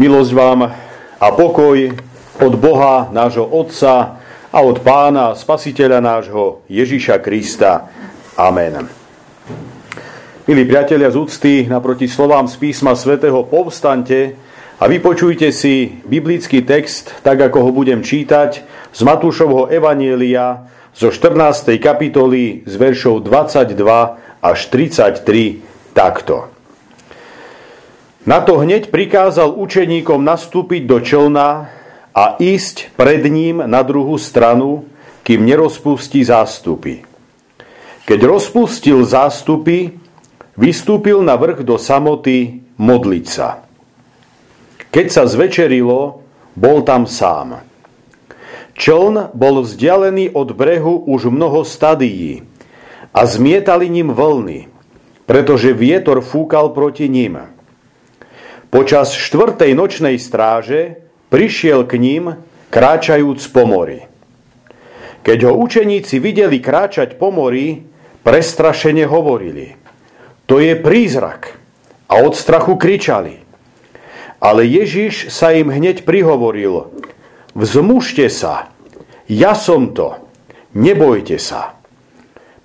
Milosť vám a pokoj od Boha, nášho Otca a od Pána, Spasiteľa nášho Ježiša Krista. Amen. Milí priatelia z úcty, naproti slovám z písma svätého povstante a vypočujte si biblický text, tak ako ho budem čítať, z Matúšovho Evanielia zo 14. kapitoly z veršov 22 až 33 takto. Na to hneď prikázal učeníkom nastúpiť do člna a ísť pred ním na druhú stranu, kým nerozpustí zástupy. Keď rozpustil zástupy, vystúpil na vrch do samoty modliť sa. Keď sa zvečerilo, bol tam sám. Čln bol vzdialený od brehu už mnoho stadií a zmietali ním vlny, pretože vietor fúkal proti ním. Počas štvrtej nočnej stráže prišiel k ním, kráčajúc po mori. Keď ho učeníci videli kráčať po mori, prestrašene hovorili. To je prízrak. A od strachu kričali. Ale Ježiš sa im hneď prihovoril. Vzmužte sa. Ja som to. Nebojte sa.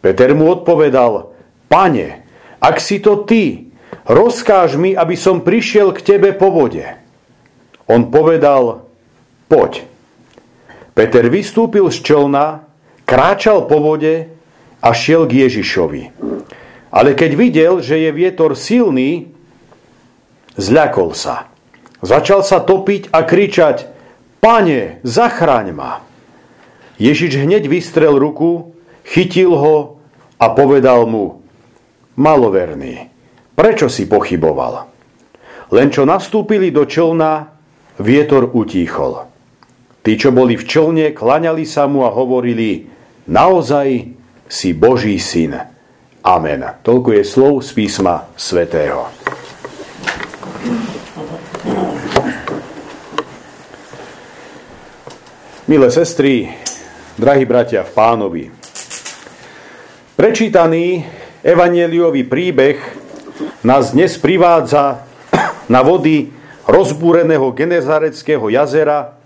Peter mu odpovedal. Pane, ak si to ty, rozkáž mi, aby som prišiel k tebe po vode. On povedal, poď. Peter vystúpil z čelna, kráčal po vode a šiel k Ježišovi. Ale keď videl, že je vietor silný, zľakol sa. Začal sa topiť a kričať, Pane, zachráň ma. Ježiš hneď vystrel ruku, chytil ho a povedal mu, maloverný, Prečo si pochyboval? Len čo nastúpili do člna, vietor utíchol. Tí, čo boli v člne, klaňali sa mu a hovorili, naozaj si Boží syn. Amen. Toľko je slov z písma svätého. Milé sestry, drahí bratia v pánovi, prečítaný evanieliový príbeh nás dnes privádza na vody rozbúreného Genezareckého jazera,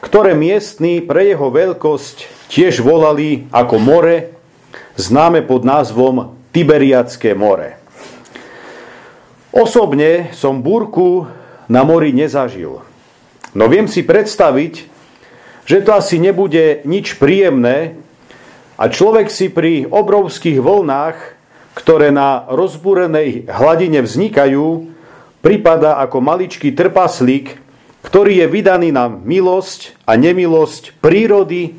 ktoré miestni pre jeho veľkosť tiež volali ako more, známe pod názvom Tiberiacké more. Osobne som búrku na mori nezažil. No viem si predstaviť, že to asi nebude nič príjemné a človek si pri obrovských vlnách ktoré na rozbúrenej hladine vznikajú, prípada ako maličký trpaslík, ktorý je vydaný na milosť a nemilosť prírody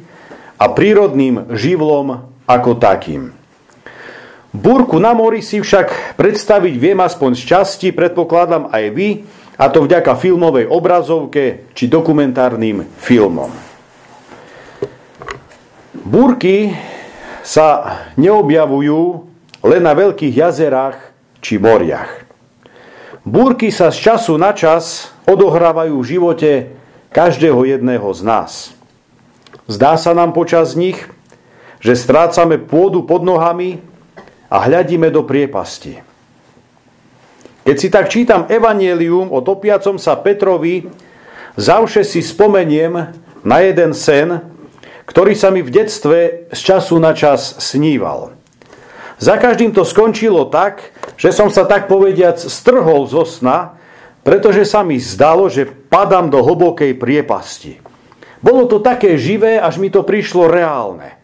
a prírodným živlom ako takým. Búrku na mori si však predstaviť viem aspoň z časti, predpokladám aj vy, a to vďaka filmovej obrazovke či dokumentárnym filmom. Búrky sa neobjavujú len na veľkých jazerách či moriach. Búrky sa z času na čas odohrávajú v živote každého jedného z nás. Zdá sa nám počas nich, že strácame pôdu pod nohami a hľadíme do priepasti. Keď si tak čítam Evangelium o topiacom sa Petrovi, zavše si spomeniem na jeden sen, ktorý sa mi v detstve z času na čas sníval. Za každým to skončilo tak, že som sa tak povediac strhol zo sna, pretože sa mi zdalo, že padám do hlbokej priepasti. Bolo to také živé, až mi to prišlo reálne.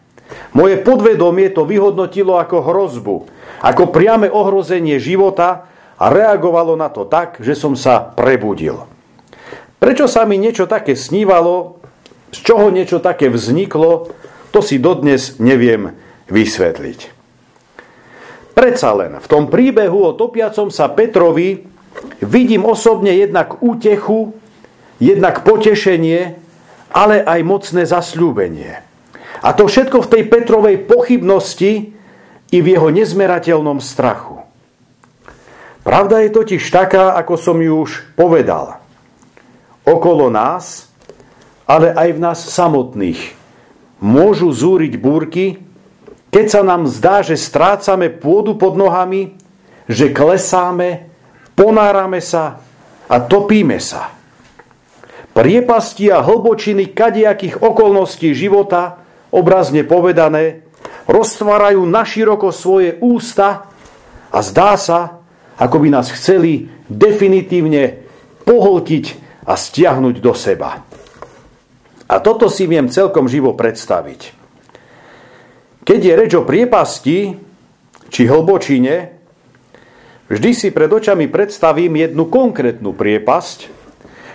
Moje podvedomie to vyhodnotilo ako hrozbu, ako priame ohrozenie života a reagovalo na to tak, že som sa prebudil. Prečo sa mi niečo také snívalo, z čoho niečo také vzniklo, to si dodnes neviem vysvetliť. Predsa len v tom príbehu o topiacom sa Petrovi vidím osobne jednak útechu, jednak potešenie, ale aj mocné zasľúbenie. A to všetko v tej Petrovej pochybnosti i v jeho nezmerateľnom strachu. Pravda je totiž taká, ako som ju už povedal. Okolo nás, ale aj v nás samotných, môžu zúriť búrky, keď sa nám zdá, že strácame pôdu pod nohami, že klesáme, ponárame sa a topíme sa. priepasti a hlbočiny kadejakých okolností života, obrazne povedané, roztvárajú naširoko svoje ústa a zdá sa, ako by nás chceli definitívne pohltiť a stiahnuť do seba. A toto si viem celkom živo predstaviť. Keď je reč o priepasti či hlbočine, vždy si pred očami predstavím jednu konkrétnu priepasť,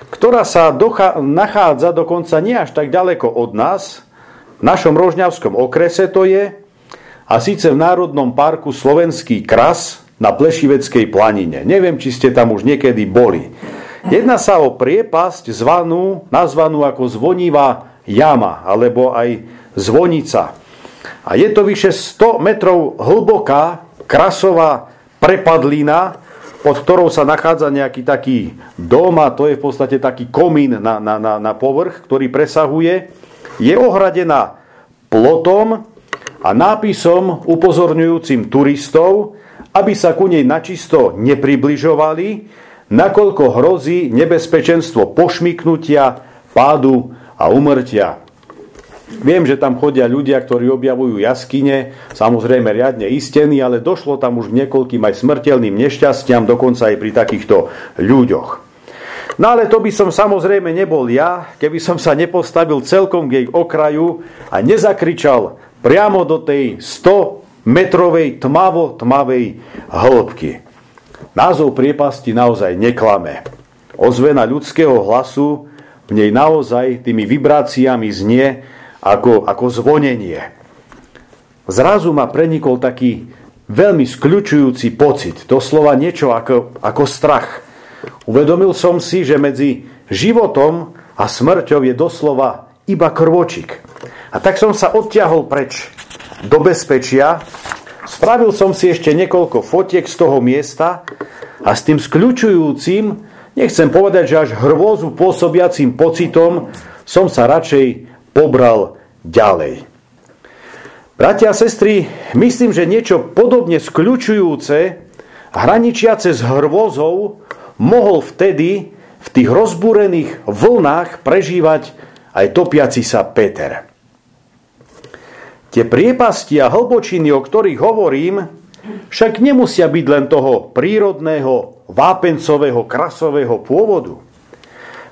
ktorá sa docha- nachádza dokonca nie až tak ďaleko od nás, v našom rožňavskom okrese to je, a síce v Národnom parku Slovenský kras na Plešiveckej planine. Neviem, či ste tam už niekedy boli. Jedná sa o priepasť zvanú, nazvanú ako zvonivá jama, alebo aj zvonica. A je to vyše 100 metrov hlboká, krasová prepadlina, pod ktorou sa nachádza nejaký taký dom a to je v podstate taký komín na, na, na, na povrch, ktorý presahuje. Je ohradená plotom a nápisom upozorňujúcim turistov, aby sa ku nej načisto nepribližovali, nakoľko hrozí nebezpečenstvo pošmiknutia, pádu a umrtia. Viem, že tam chodia ľudia, ktorí objavujú jaskyne, samozrejme riadne istení, ale došlo tam už k niekoľkým aj smrteľným nešťastiam, dokonca aj pri takýchto ľuďoch. No ale to by som samozrejme nebol ja, keby som sa nepostavil celkom k jej okraju a nezakričal priamo do tej 100 metrovej tmavo-tmavej hĺbky. Názov priepasti naozaj neklame. Ozvena ľudského hlasu v nej naozaj tými vibráciami znie ako, ako zvonenie. Zrazu ma prenikol taký veľmi skľučujúci pocit, doslova niečo ako, ako strach. Uvedomil som si, že medzi životom a smrťou je doslova iba krvočik. A tak som sa odtiahol preč do bezpečia, spravil som si ešte niekoľko fotiek z toho miesta a s tým skľučujúcim, nechcem povedať, že až hrôzu pôsobiacím pocitom, som sa radšej pobral ďalej. Bratia a sestry, myslím, že niečo podobne skľučujúce, hraničiace s hrôzou, mohol vtedy v tých rozbúrených vlnách prežívať aj topiaci sa Peter. Tie priepasti a hlbočiny, o ktorých hovorím, však nemusia byť len toho prírodného, vápencového, krasového pôvodu.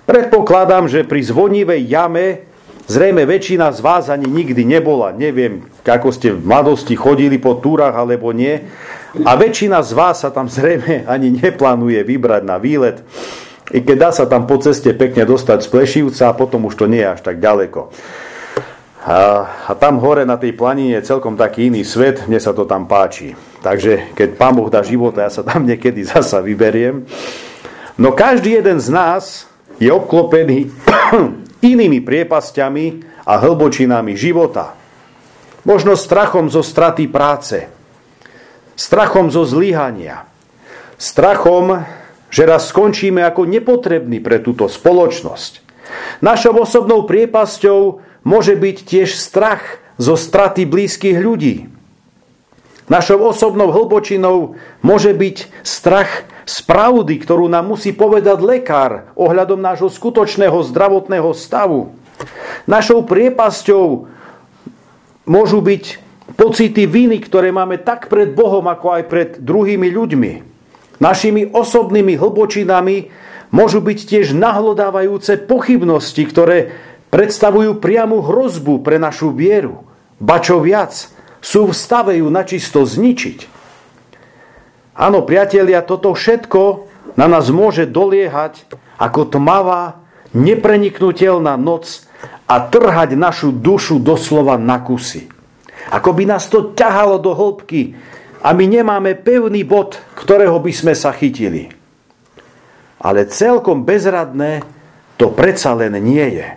Predpokladám, že pri zvonivej jame Zrejme väčšina z vás ani nikdy nebola. Neviem, ako ste v mladosti chodili po túrach alebo nie. A väčšina z vás sa tam zrejme ani neplánuje vybrať na výlet. I keď dá sa tam po ceste pekne dostať z Plešivca a potom už to nie je až tak ďaleko. A, a tam hore na tej planine je celkom taký iný svet, mne sa to tam páči. Takže keď Pán Boh dá život, ja sa tam niekedy zasa vyberiem. No každý jeden z nás je obklopený inými priepasťami a hlbočinami života. Možno strachom zo straty práce, strachom zo zlyhania, strachom, že raz skončíme ako nepotrební pre túto spoločnosť. Našou osobnou priepasťou môže byť tiež strach zo straty blízkych ľudí. Našou osobnou hlbočinou môže byť strach z pravdy, ktorú nám musí povedať lekár ohľadom nášho skutočného zdravotného stavu. Našou priepasťou môžu byť pocity viny, ktoré máme tak pred Bohom, ako aj pred druhými ľuďmi. Našimi osobnými hlbočinami môžu byť tiež nahlodávajúce pochybnosti, ktoré predstavujú priamu hrozbu pre našu vieru. Ba čo viac, sú v stave ju načisto zničiť. Áno, priatelia, toto všetko na nás môže doliehať ako tmavá, nepreniknutelná noc a trhať našu dušu doslova na kusy. Ako by nás to ťahalo do hĺbky a my nemáme pevný bod, ktorého by sme sa chytili. Ale celkom bezradné to predsa len nie je.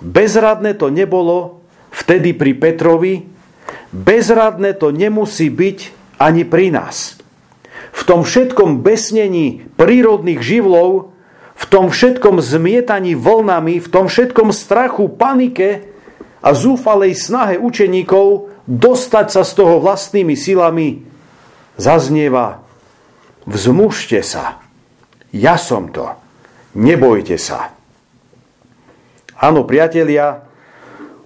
Bezradné to nebolo vtedy pri Petrovi, bezradné to nemusí byť ani pri nás v tom všetkom besnení prírodných živlov, v tom všetkom zmietaní vlnami, v tom všetkom strachu, panike a zúfalej snahe učeníkov dostať sa z toho vlastnými silami, zaznieva Vzmužte sa, ja som to, nebojte sa. Áno, priatelia,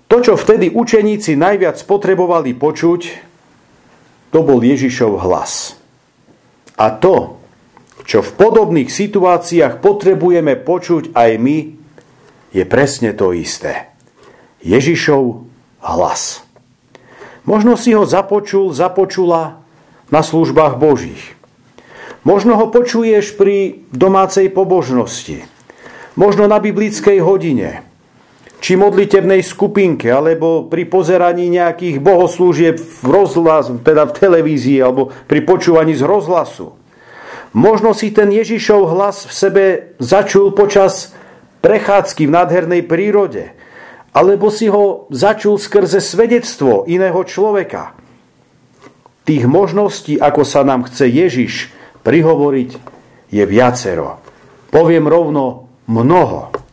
to, čo vtedy učeníci najviac potrebovali počuť, to bol Ježišov hlas. A to, čo v podobných situáciách potrebujeme počuť aj my, je presne to isté. Ježišov hlas. Možno si ho započul, započula na službách Božích. Možno ho počuješ pri domácej pobožnosti. Možno na biblickej hodine či modlitebnej skupinke, alebo pri pozeraní nejakých bohoslúžieb v rozhlas, teda v televízii, alebo pri počúvaní z rozhlasu. Možno si ten Ježišov hlas v sebe začul počas prechádzky v nádhernej prírode, alebo si ho začul skrze svedectvo iného človeka. Tých možností, ako sa nám chce Ježiš prihovoriť, je viacero. Poviem rovno mnoho.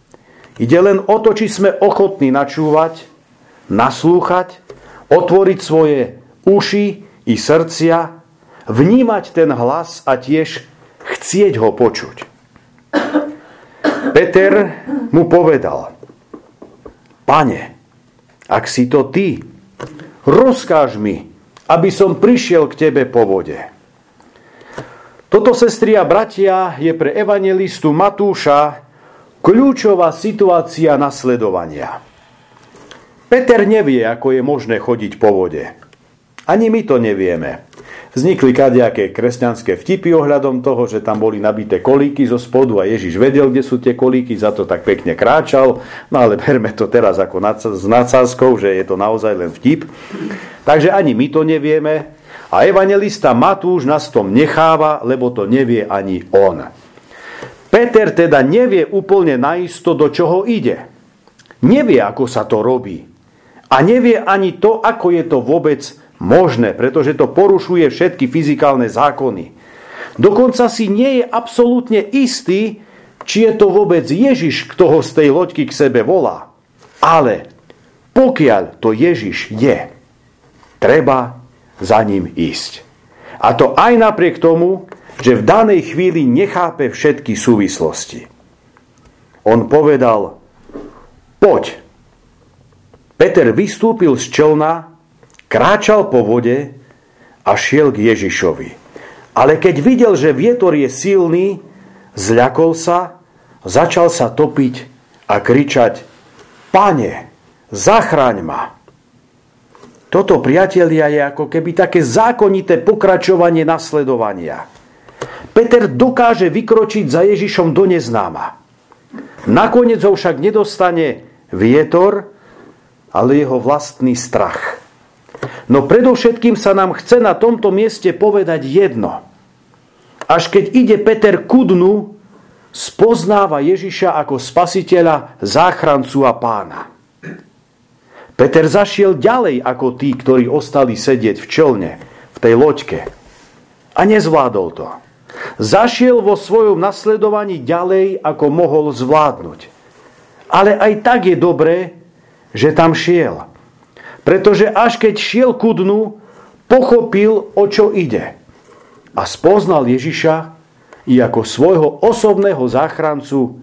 Ide len o to, či sme ochotní načúvať, naslúchať, otvoriť svoje uši i srdcia, vnímať ten hlas a tiež chcieť ho počuť. Peter mu povedal, Pane, ak si to ty, rozkáž mi, aby som prišiel k tebe po vode. Toto, sestri a bratia, je pre evangelistu Matúša Kľúčová situácia nasledovania. Peter nevie, ako je možné chodiť po vode. Ani my to nevieme. Vznikli kadejaké kresťanské vtipy ohľadom toho, že tam boli nabité kolíky zo spodu a Ježiš vedel, kde sú tie kolíky, za to tak pekne kráčal. No ale berme to teraz ako s nadsázkou, že je to naozaj len vtip. Takže ani my to nevieme. A evangelista Matúš nás tom necháva, lebo to nevie ani on. Peter teda nevie úplne naisto, do čoho ide. Nevie, ako sa to robí. A nevie ani to, ako je to vôbec možné, pretože to porušuje všetky fyzikálne zákony. Dokonca si nie je absolútne istý, či je to vôbec Ježiš, kto ho z tej loďky k sebe volá. Ale pokiaľ to Ježiš je, treba za ním ísť. A to aj napriek tomu, že v danej chvíli nechápe všetky súvislosti. On povedal, poď. Peter vystúpil z čelna, kráčal po vode a šiel k Ježišovi. Ale keď videl, že vietor je silný, zľakol sa, začal sa topiť a kričať, Pane, zachraň ma. Toto, priatelia, je ako keby také zákonité pokračovanie nasledovania. Peter dokáže vykročiť za Ježišom do neznáma. Nakoniec ho však nedostane vietor, ale jeho vlastný strach. No predovšetkým sa nám chce na tomto mieste povedať jedno. Až keď ide Peter ku dnu, spoznáva Ježiša ako spasiteľa, záchrancu a pána. Peter zašiel ďalej ako tí, ktorí ostali sedieť v čelne, v tej loďke. A nezvládol to. Zašiel vo svojom nasledovaní ďalej, ako mohol zvládnuť. Ale aj tak je dobré, že tam šiel. Pretože až keď šiel ku dnu, pochopil, o čo ide. A spoznal Ježiša i ako svojho osobného záchrancu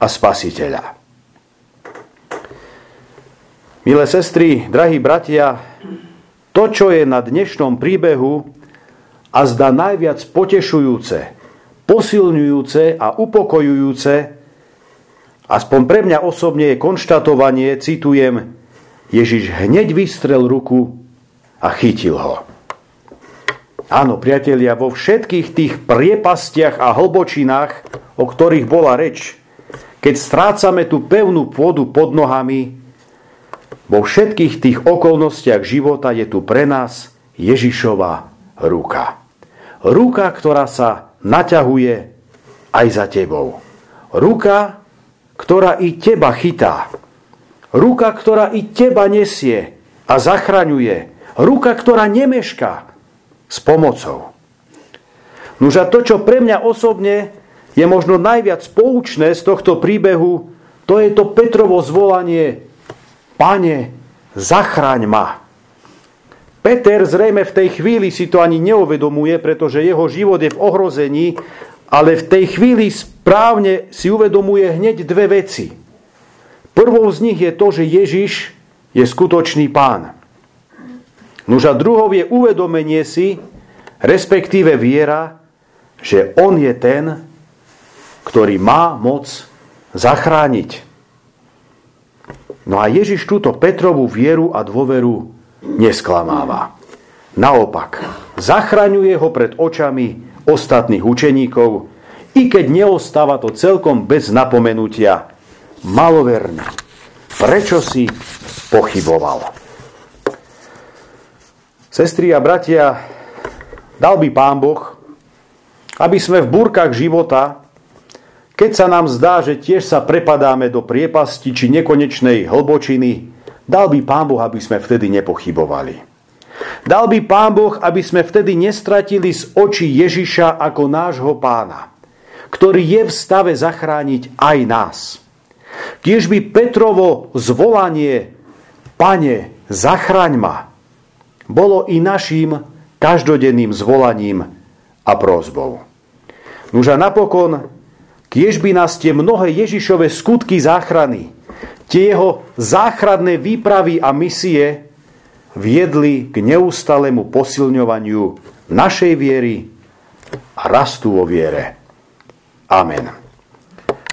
a spasiteľa. Milé sestry, drahí bratia, to, čo je na dnešnom príbehu, a zdá najviac potešujúce, posilňujúce a upokojujúce, aspoň pre mňa osobne je konštatovanie, citujem, Ježiš hneď vystrel ruku a chytil ho. Áno, priatelia, vo všetkých tých priepastiach a hlbočinách, o ktorých bola reč, keď strácame tú pevnú pôdu pod nohami, vo všetkých tých okolnostiach života je tu pre nás Ježišova ruka. Ruka, ktorá sa naťahuje aj za tebou. Ruka, ktorá i teba chytá. Ruka, ktorá i teba nesie a zachraňuje. Ruka, ktorá nemešká s pomocou. Nuž a to, čo pre mňa osobne je možno najviac poučné z tohto príbehu, to je to Petrovo zvolanie Pane, zachraň ma. Peter zrejme v tej chvíli si to ani neuvedomuje, pretože jeho život je v ohrození, ale v tej chvíli správne si uvedomuje hneď dve veci. Prvou z nich je to, že Ježiš je skutočný pán. Nuž a druhou je uvedomenie si, respektíve viera, že on je ten, ktorý má moc zachrániť. No a Ježiš túto Petrovú vieru a dôveru nesklamáva. Naopak, zachraňuje ho pred očami ostatných učeníkov, i keď neostáva to celkom bez napomenutia. Maloverný, prečo si pochyboval? Sestri a bratia, dal by Pán Boh, aby sme v búrkach života, keď sa nám zdá, že tiež sa prepadáme do priepasti či nekonečnej hlbočiny, dal by Pán Boh, aby sme vtedy nepochybovali. Dal by Pán Boh, aby sme vtedy nestratili z očí Ježiša ako nášho pána, ktorý je v stave zachrániť aj nás. Tiež by Petrovo zvolanie Pane, zachraň ma, bolo i našim každodenným zvolaním a prozbou. Nuž a napokon, kiež by nás tie mnohé Ježišové skutky záchrany, tie jeho záchradné výpravy a misie viedli k neustálému posilňovaniu našej viery a rastu vo viere. Amen.